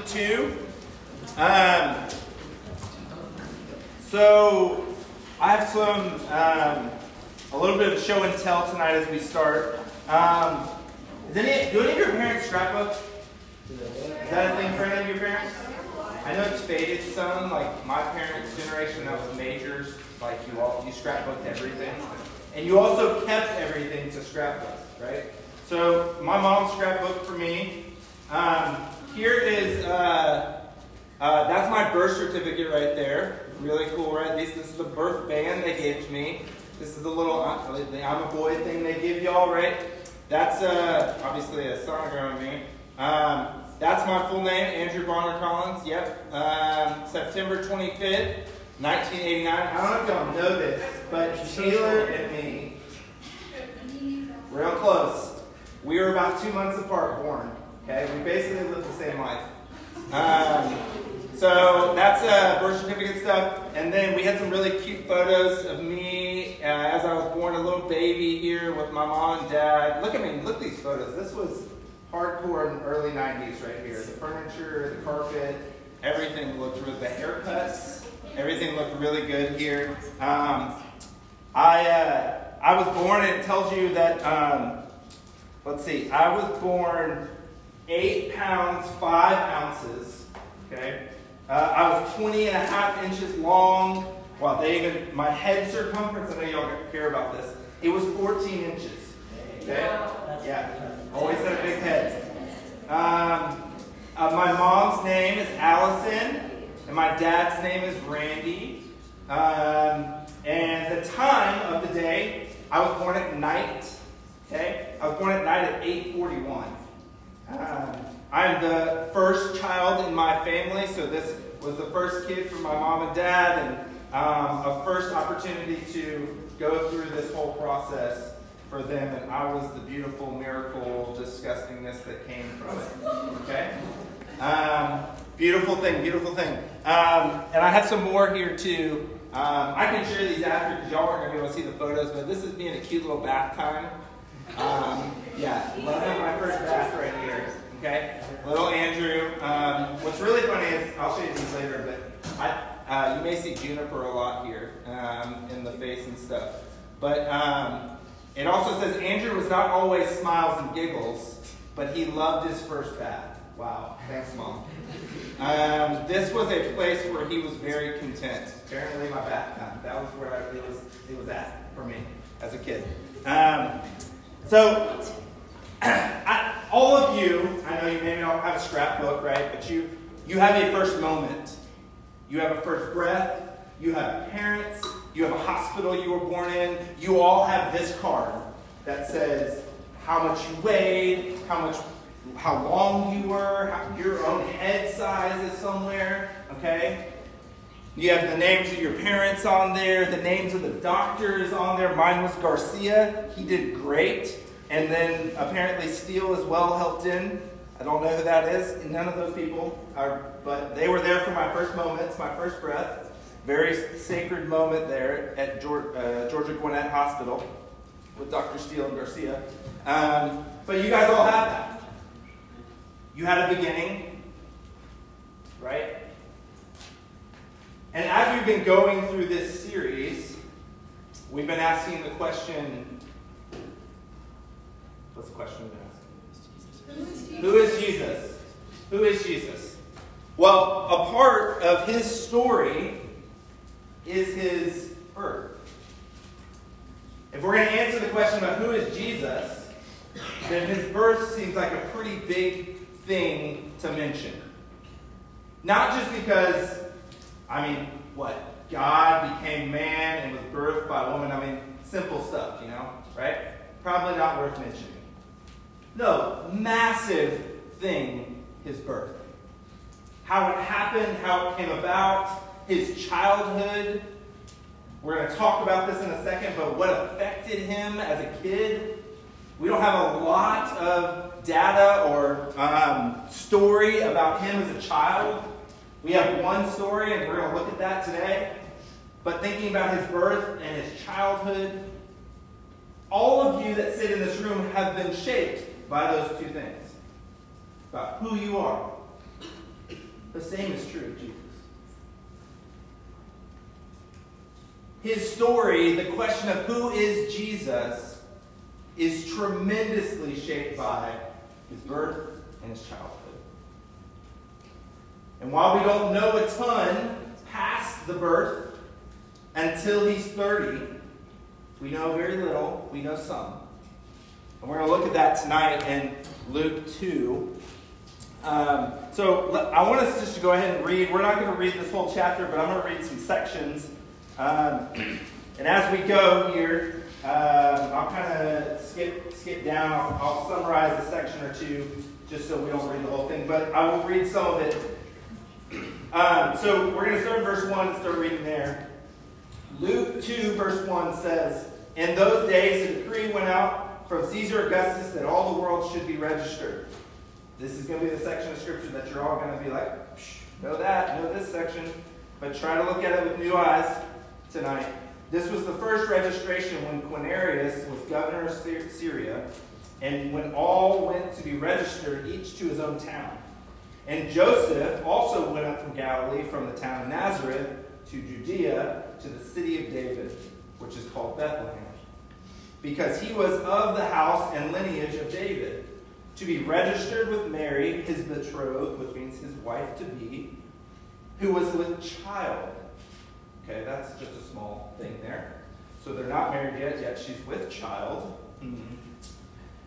Luke 2. Um, so, I have some, um, a little bit of show and tell tonight as we start. Um, any, do any of your parents scrapbook? Is that a thing for any of your parents? I know it's faded some, like my parents' generation, that was majors. Like you all, you scrapbooked everything. And you also kept everything to scrapbook, right? So my mom scrapbooked for me. Um, here is, uh, uh, that's my birth certificate right there. Really cool, right? This, this is the birth band they gave to me. This is the little uh, I'm a boy thing they give y'all, right? That's uh, obviously a sonogram of me. Um, that's my full name, Andrew Bonner Collins. Yep. Um, September 25th, 1989. I don't know if y'all know this, but Taylor and me, real close. We were about two months apart born. Okay, we basically lived the same life. Um, so that's uh, birth certificate stuff. And then we had some really cute photos of me uh, as I was born, a little baby here with my mom and dad. Look at me, look at these photos. This was hardcore in the early 90s right here. The furniture, the carpet, everything looked really, the haircuts, everything looked really good here. Um, I, uh, I was born, it tells you that, um, let's see, I was born 8 pounds, 5 ounces, okay? Uh, I was 20 and a half inches long. Well, they even, my head circumference, I know y'all care about this, it was 14 inches. Okay? Yeah. Always had a big head. Um, uh, my mom's name is Allison, and my dad's name is Randy. Um, and the time of the day, I was born at night. Okay? I was born at night at 841. Um, I'm the first child in my family, so this was the first kid for my mom and dad, and um, a first opportunity to go through this whole process for them, and I was the beautiful miracle disgustingness that came from it. Okay? Um, beautiful thing, beautiful thing. Um, and I have some more here too. Um, I can share these after because y'all aren't going to be able to see the photos, but this is me in a cute little bath time. Um, yeah, love my first bath right here. Okay, little Andrew. Um, what's really funny is I'll show you these later, but I, uh, you may see Juniper a lot here um, in the face and stuff. But um, it also says Andrew was not always smiles and giggles, but he loved his first bath. Wow, thanks, mom. Um, this was a place where he was very content. Apparently, my bath time. That was where I, it was. It was at for me as a kid. Um, so I, all of you, I know you maybe don't have a scrapbook, right? But you, you have a first moment. You have a first breath. You have parents. You have a hospital you were born in. You all have this card that says how much you weighed, how much, how long you were, how, your own head size is somewhere. Okay. You have the names of your parents on there, the names of the doctors on there. Mine was Garcia. He did great. And then apparently Steele as well helped in. I don't know who that is. None of those people are, but they were there for my first moments, my first breath. Very sacred moment there at Georgia, uh, Georgia Gwinnett Hospital with Dr. Steele and Garcia. Um, but you guys all have that. You had a beginning, right? And as we've been going through this series, we've been asking the question What's the question we've been asking? Who is Jesus? Who is Jesus? Well, a part of his story is his birth. If we're going to answer the question about who is Jesus, then his birth seems like a pretty big thing to mention. Not just because, I mean, what? God became man and was birthed by a woman. I mean, simple stuff, you know, right? Probably not worth mentioning. No, massive thing, his birth. How it happened, how it came about, his childhood. We're going to talk about this in a second, but what affected him as a kid. We don't have a lot of data or um, story about him as a child. We have one story, and we're going to look at that today. But thinking about his birth and his childhood, all of you that sit in this room have been shaped by those two things about who you are. The same is true of Jesus. His story, the question of who is Jesus, is tremendously shaped by his birth and his childhood. And while we don't know a ton past the birth until he's 30, we know very little, we know some. And we're going to look at that tonight in Luke 2. Um, so I want us just to go ahead and read. We're not going to read this whole chapter, but I'm going to read some sections. Um, and as we go here, um, I'll kind of skip skip down. I'll, I'll summarize a section or two just so we don't read the whole thing. But I will read some of it. Um, so we're going to start in verse 1 and start reading there. Luke 2, verse 1 says, In those days a decree went out from Caesar Augustus that all the world should be registered. This is going to be the section of Scripture that you're all going to be like, know that, know this section, but try to look at it with new eyes tonight. This was the first registration when Quirinius was governor of Syria, and when all went to be registered, each to his own town. And Joseph also went up from Galilee, from the town of Nazareth, to Judea, to the city of David, which is called Bethlehem, because he was of the house and lineage of David, to be registered with Mary, his betrothed, which means his wife to be, who was with child. Okay, that's just a small thing there. So they're not married yet, yet she's with child. Mm-hmm.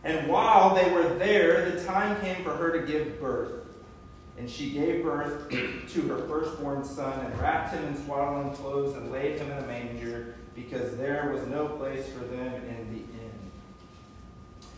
And while they were there, the time came for her to give birth. And she gave birth to her firstborn son and wrapped him in swaddling clothes and laid him in a manger because there was no place for them in the inn.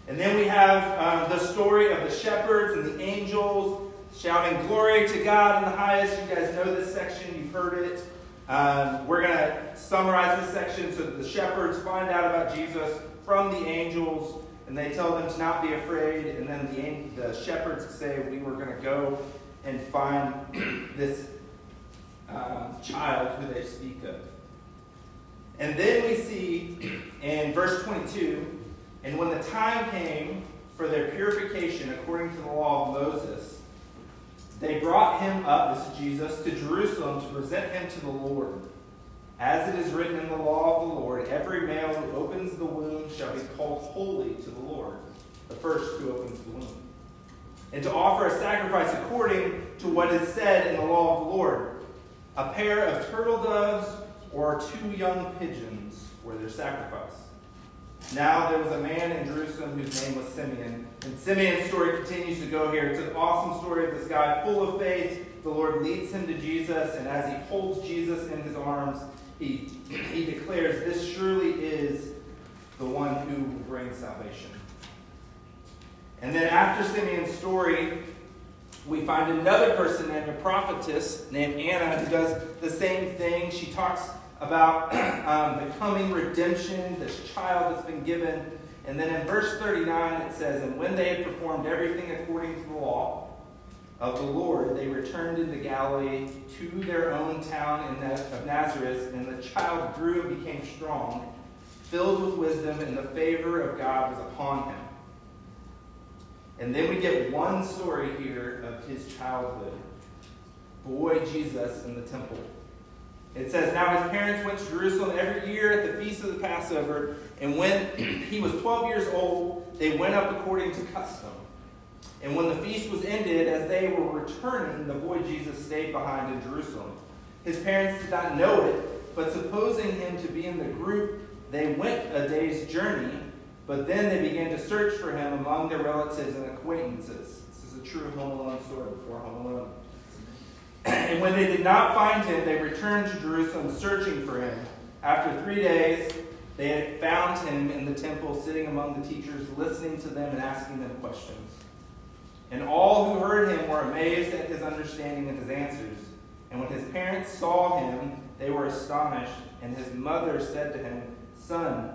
And then we have uh, the story of the shepherds and the angels shouting glory to God in the highest. You guys know this section, you've heard it. Um, we're going to summarize this section so that the shepherds find out about Jesus from the angels and they tell them to not be afraid. And then the, the shepherds say, We were going to go and find this um, child who they speak of. And then we see in verse 22 and when the time came for their purification according to the law of Moses, they brought him up, this is Jesus, to Jerusalem to present him to the Lord. As it is written in the law of the Lord, every male who opens the womb shall be called holy to the Lord, the first who opens the womb and to offer a sacrifice according to what is said in the law of the Lord. A pair of turtle doves or two young pigeons were their sacrifice. Now there was a man in Jerusalem whose name was Simeon. And Simeon's story continues to go here. It's an awesome story of this guy full of faith. The Lord leads him to Jesus, and as he holds Jesus in his arms, he, he declares, This surely is the one who brings salvation. And then after Simeon's story, we find another person named a prophetess named Anna who does the same thing. She talks about um, the coming redemption, this child that's been given. And then in verse 39, it says, And when they had performed everything according to the law of the Lord, they returned into Galilee to their own town of Nazareth, and the child grew and became strong, filled with wisdom, and the favor of God was upon him. And then we get one story here of his childhood. Boy Jesus in the temple. It says, Now his parents went to Jerusalem every year at the feast of the Passover, and when he was 12 years old, they went up according to custom. And when the feast was ended, as they were returning, the boy Jesus stayed behind in Jerusalem. His parents did not know it, but supposing him to be in the group, they went a day's journey but then they began to search for him among their relatives and acquaintances. This is a true Home Alone story before Home Alone. and when they did not find him, they returned to Jerusalem searching for him. After three days, they had found him in the temple, sitting among the teachers, listening to them and asking them questions. And all who heard him were amazed at his understanding and his answers. And when his parents saw him, they were astonished. And his mother said to him, Son,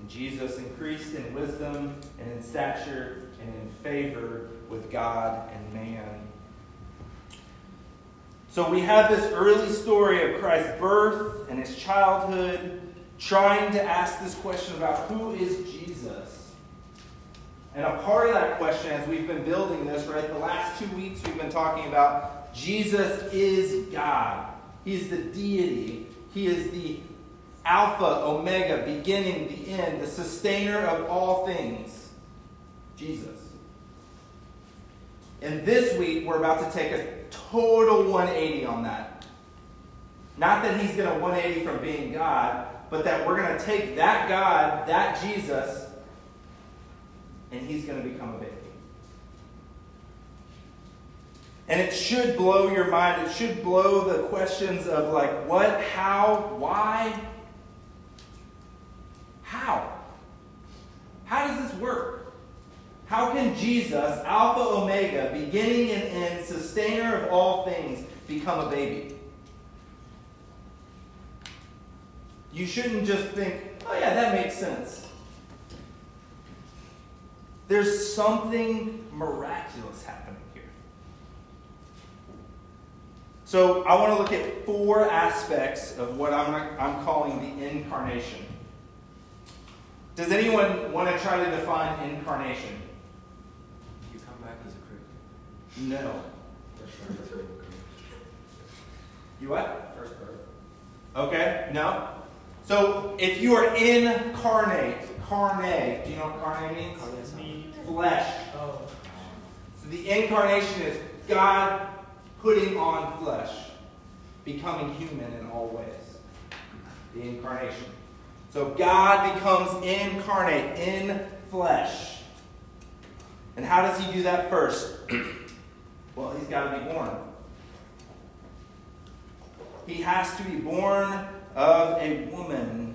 And Jesus increased in wisdom and in stature and in favor with God and man. So we have this early story of Christ's birth and his childhood, trying to ask this question about who is Jesus? And a part of that question, as we've been building this, right, the last two weeks we've been talking about Jesus is God. He's the deity. He is the Alpha, Omega, beginning, the end, the sustainer of all things. Jesus. And this week, we're about to take a total 180 on that. Not that he's going to 180 from being God, but that we're going to take that God, that Jesus, and he's going to become a baby. And it should blow your mind. It should blow the questions of like, what, how, why? How? How does this work? How can Jesus, Alpha Omega, beginning and end, sustainer of all things, become a baby? You shouldn't just think, oh yeah, that makes sense. There's something miraculous happening here. So I want to look at four aspects of what I'm, I'm calling the incarnation. Does anyone want to try to define incarnation? You come back as a creature. No. First birth. You what? First birth. Okay, no. So if you are incarnate, carne, do you know what carne means? Flesh. Oh. So the incarnation is God putting on flesh, becoming human in all ways. The incarnation. So God becomes incarnate in flesh. And how does he do that first? well, he's got to be born. He has to be born of a woman.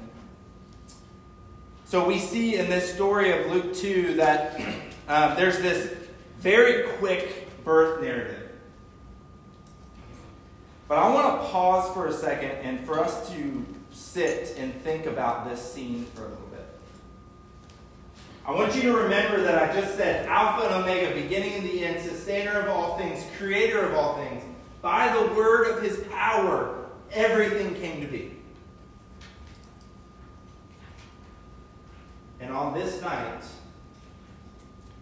So we see in this story of Luke 2 that um, there's this very quick birth narrative. But I want to pause for a second and for us to sit and think about this scene for a little bit. I want you to remember that I just said Alpha and Omega, beginning and the end, sustainer of all things, creator of all things. By the word of his power, everything came to be. And on this night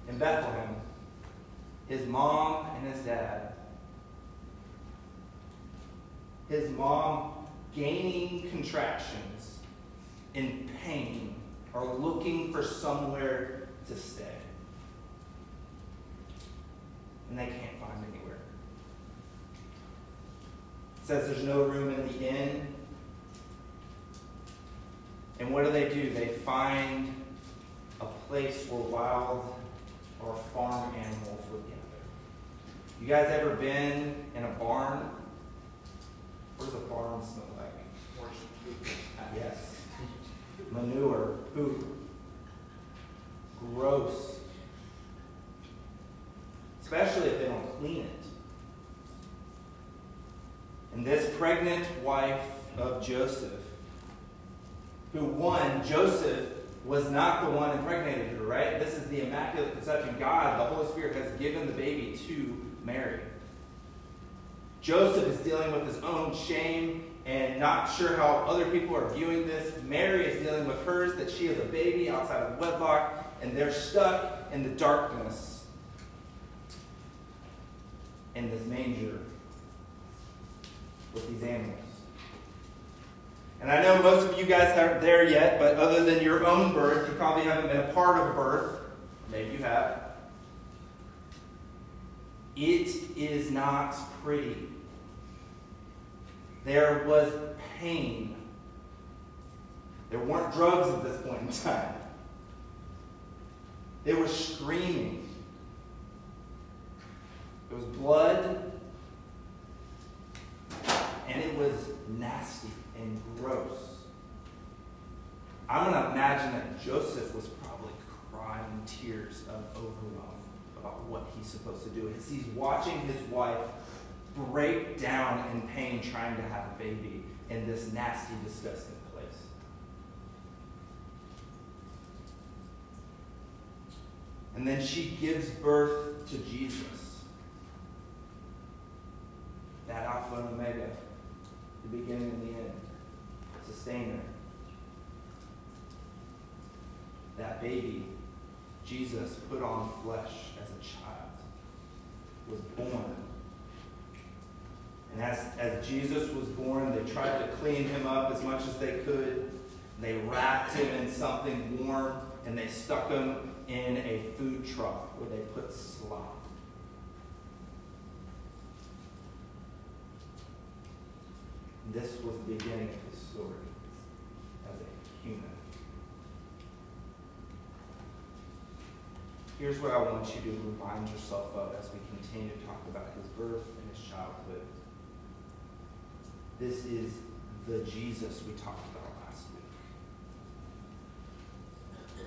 in Bethlehem, his mom and his dad, his mom gaining contractions in pain, are looking for somewhere to stay. And they can't find anywhere. It says there's no room in the inn. And what do they do? They find a place where wild or farm animals would gather. You guys ever been in a barn? What does a barn smell like? Yes. Manure, poop. Gross. Especially if they don't clean it. And this pregnant wife of Joseph, who one, Joseph was not the one impregnated her, right? This is the Immaculate Conception. God, the Holy Spirit, has given the baby to Mary. Joseph is dealing with his own shame and not sure how other people are viewing this. Mary is dealing with hers that she is a baby outside of wedlock, and they're stuck in the darkness in this manger with these animals. And I know most of you guys aren't there yet, but other than your own birth, you probably haven't been a part of a birth. Maybe you have. It is not pretty. There was pain. There weren't drugs at this point in time. They were screaming. It was blood, and it was nasty and gross. I'm going to imagine that Joseph was probably crying tears of overwhelm about what he's supposed to do he's watching his wife break down in pain trying to have a baby. in this nasty, disgusting place. And then she gives birth to Jesus. That Alpha and Omega, the beginning and the end, sustainer. That baby, Jesus, put on flesh as a child, was born. And as, as Jesus was born, they tried to clean him up as much as they could. They wrapped him in something warm and they stuck him in a food trough where they put slop. This was the beginning of his story as a human. Here's what I want you to remind yourself of as we continue to talk about his birth and his childhood. This is the Jesus we talked about last week,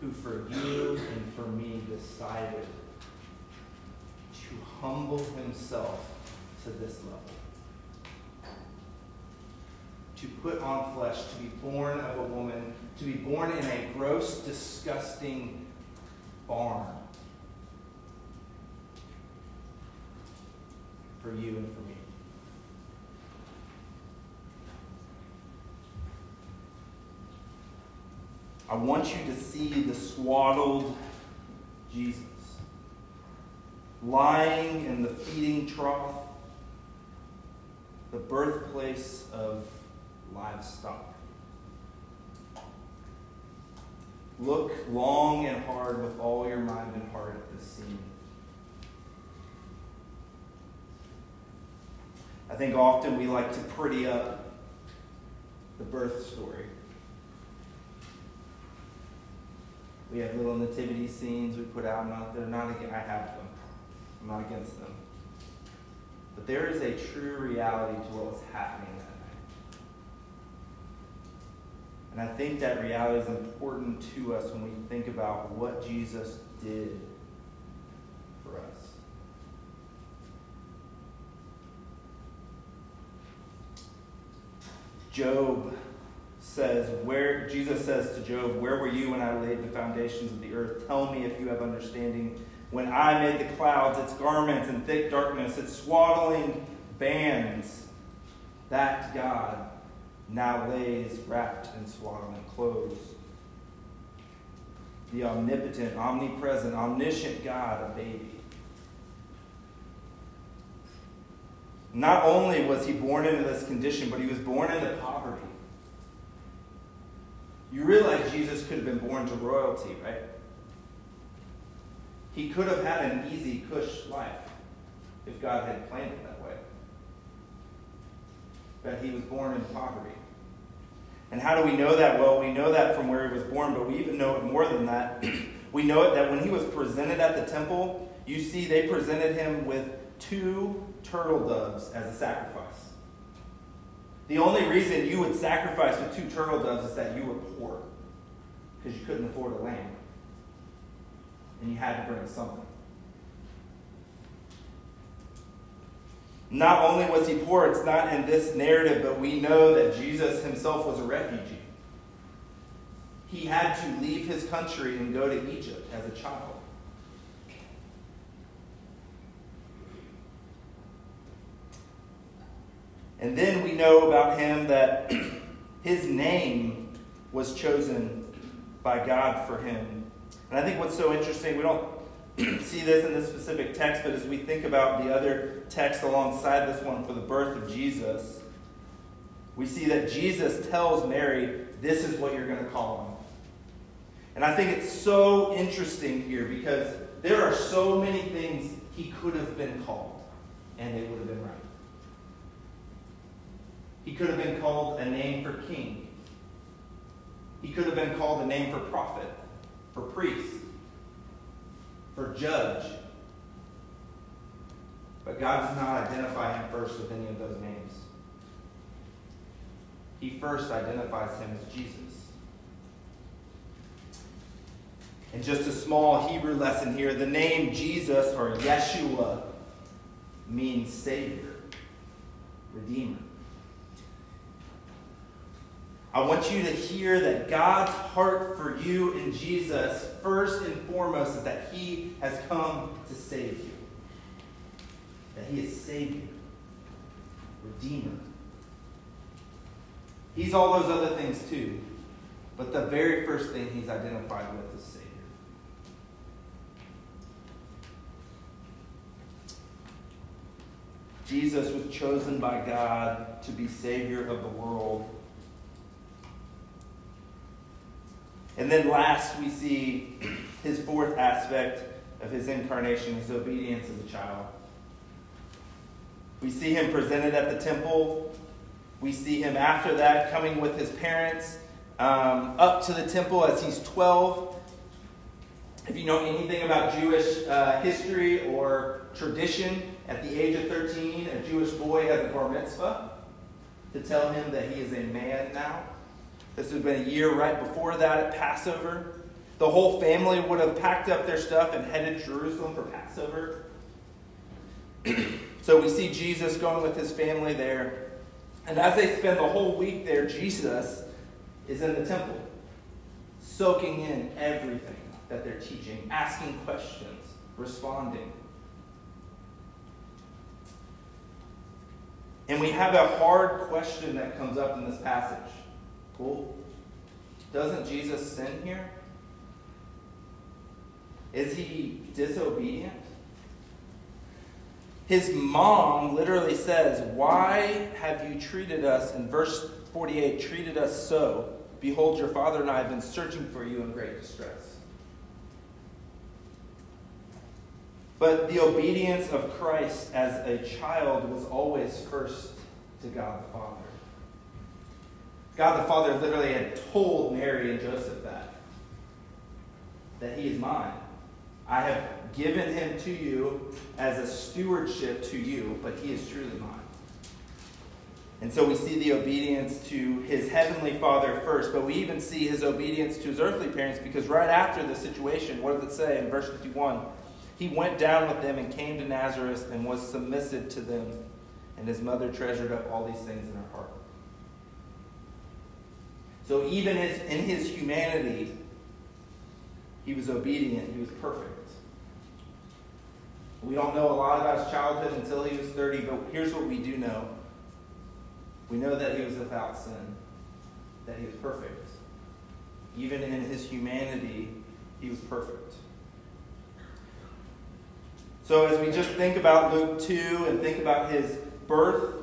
who for you and for me decided to humble himself to this level to put on flesh, to be born of a woman, to be born in a gross, disgusting barn. For you and for me. I want you to see the swaddled Jesus lying in the feeding trough, the birthplace of livestock. Look long and hard with all your mind and heart at this scene. I think often we like to pretty up the birth story. We have little nativity scenes we put out. Not, they're not. I have them. I'm not against them. But there is a true reality to what was happening that night. And I think that reality is important to us when we think about what Jesus did for us. Job says, where Jesus says to Job, Where were you when I laid the foundations of the earth? Tell me if you have understanding. When I made the clouds, its garments and thick darkness, its swaddling bands, that God now lays wrapped in swaddling clothes. The omnipotent, omnipresent, omniscient God, a baby. Not only was he born into this condition, but he was born into poverty. You realize Jesus could have been born to royalty, right? He could have had an easy, cush life if God had planned it that he was born in poverty. And how do we know that? Well, we know that from where he was born, but we even know it more than that. we know it that when he was presented at the temple, you see they presented him with two turtle doves as a sacrifice. The only reason you would sacrifice with two turtle doves is that you were poor, because you couldn't afford a lamb. And you had to bring something. Not only was he poor, it's not in this narrative, but we know that Jesus himself was a refugee. He had to leave his country and go to Egypt as a child. And then we know about him that his name was chosen by God for him. And I think what's so interesting, we don't see this in this specific text, but as we think about the other text alongside this one for the birth of Jesus, we see that Jesus tells Mary, This is what you're going to call him. And I think it's so interesting here because there are so many things he could have been called, and they would have been right. He could have been called a name for king. He could have been called a name for prophet, for priest, for judge. But God does not identify him first with any of those names. He first identifies him as Jesus. And just a small Hebrew lesson here the name Jesus or Yeshua means Savior, Redeemer. I want you to hear that God's heart for you in Jesus, first and foremost, is that He has come to save you. That He is Savior, Redeemer. He's all those other things too. But the very first thing He's identified with is Savior. Jesus was chosen by God to be Savior of the world. And then last, we see his fourth aspect of his incarnation, his obedience as a child. We see him presented at the temple. We see him after that coming with his parents um, up to the temple as he's 12. If you know anything about Jewish uh, history or tradition, at the age of 13, a Jewish boy has a bar mitzvah to tell him that he is a man now. This would have been a year right before that at Passover. The whole family would have packed up their stuff and headed to Jerusalem for Passover. so we see Jesus going with his family there. And as they spend the whole week there, Jesus is in the temple, soaking in everything that they're teaching, asking questions, responding. And we have a hard question that comes up in this passage. Cool. Doesn't Jesus sin here? Is he disobedient? His mom literally says, Why have you treated us, in verse 48, treated us so? Behold, your father and I have been searching for you in great distress. But the obedience of Christ as a child was always first to God the Father. God the Father literally had told Mary and Joseph that. That he is mine. I have given him to you as a stewardship to you, but he is truly mine. And so we see the obedience to his heavenly father first, but we even see his obedience to his earthly parents because right after the situation, what does it say in verse 51? He went down with them and came to Nazareth and was submissive to them, and his mother treasured up all these things in her heart. So even in his humanity, he was obedient, he was perfect. We don't know a lot about his childhood until he was 30, but here's what we do know. We know that he was without sin, that he was perfect. Even in his humanity, he was perfect. So as we just think about Luke 2 and think about his birth,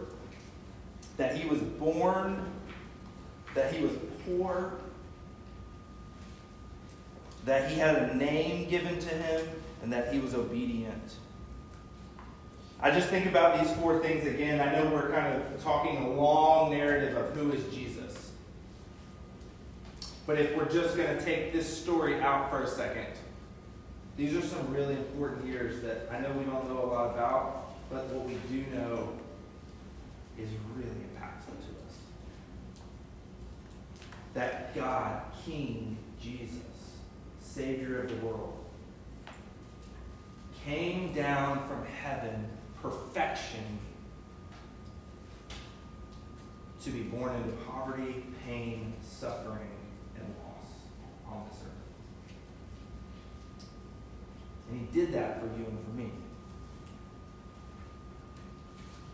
that he was born, that he was poor, that he had a name given to him, and that he was obedient. I just think about these four things again. I know we're kind of talking a long narrative of who is Jesus. But if we're just going to take this story out for a second, these are some really important years that I know we don't know a lot about, but what we do know is really impactful to us that God, King Jesus, Savior of the world, came down from heaven, perfection, to be born into poverty, pain, suffering, and loss on this earth. And He did that for you and for me.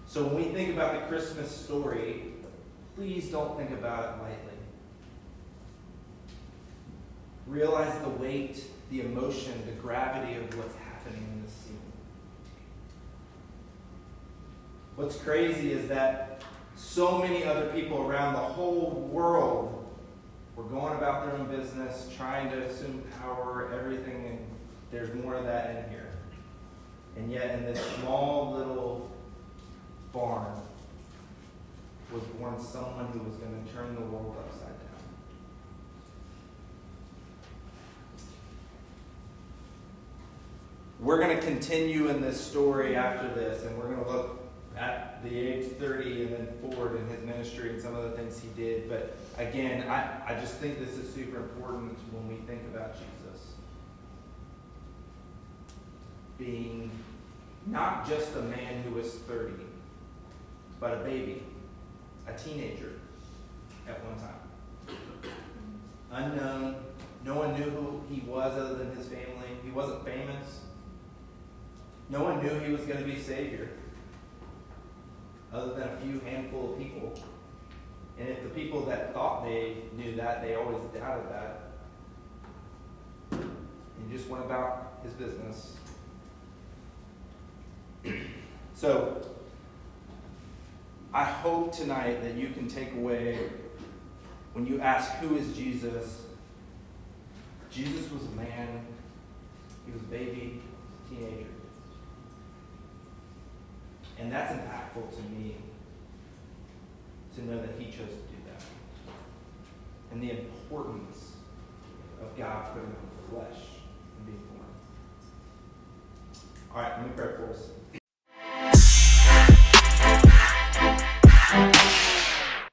So when we think about the Christmas story, please don't think about it lightly. Realize the weight, the emotion, the gravity of what's happening in this scene. What's crazy is that so many other people around the whole world were going about their own business, trying to assume power, everything, and there's more of that in here. And yet, in this small little barn was born someone who was going to turn the world upside down. We're going to continue in this story after this, and we're going to look at the age 30 and then forward in his ministry and some of the things he did. But again, I, I just think this is super important when we think about Jesus. Being not just a man who was 30, but a baby, a teenager at one time. unknown. No one knew who he was other than his family. He wasn't famous. No one knew he was going to be Savior other than a few handful of people. And if the people that thought they knew that, they always doubted that. He just went about his business. so, I hope tonight that you can take away when you ask who is Jesus. Jesus was a man, he was a baby, a teenager. And that's impactful to me to know that he chose to do that. And the importance of God putting on flesh and being born. All right, let me pray for us.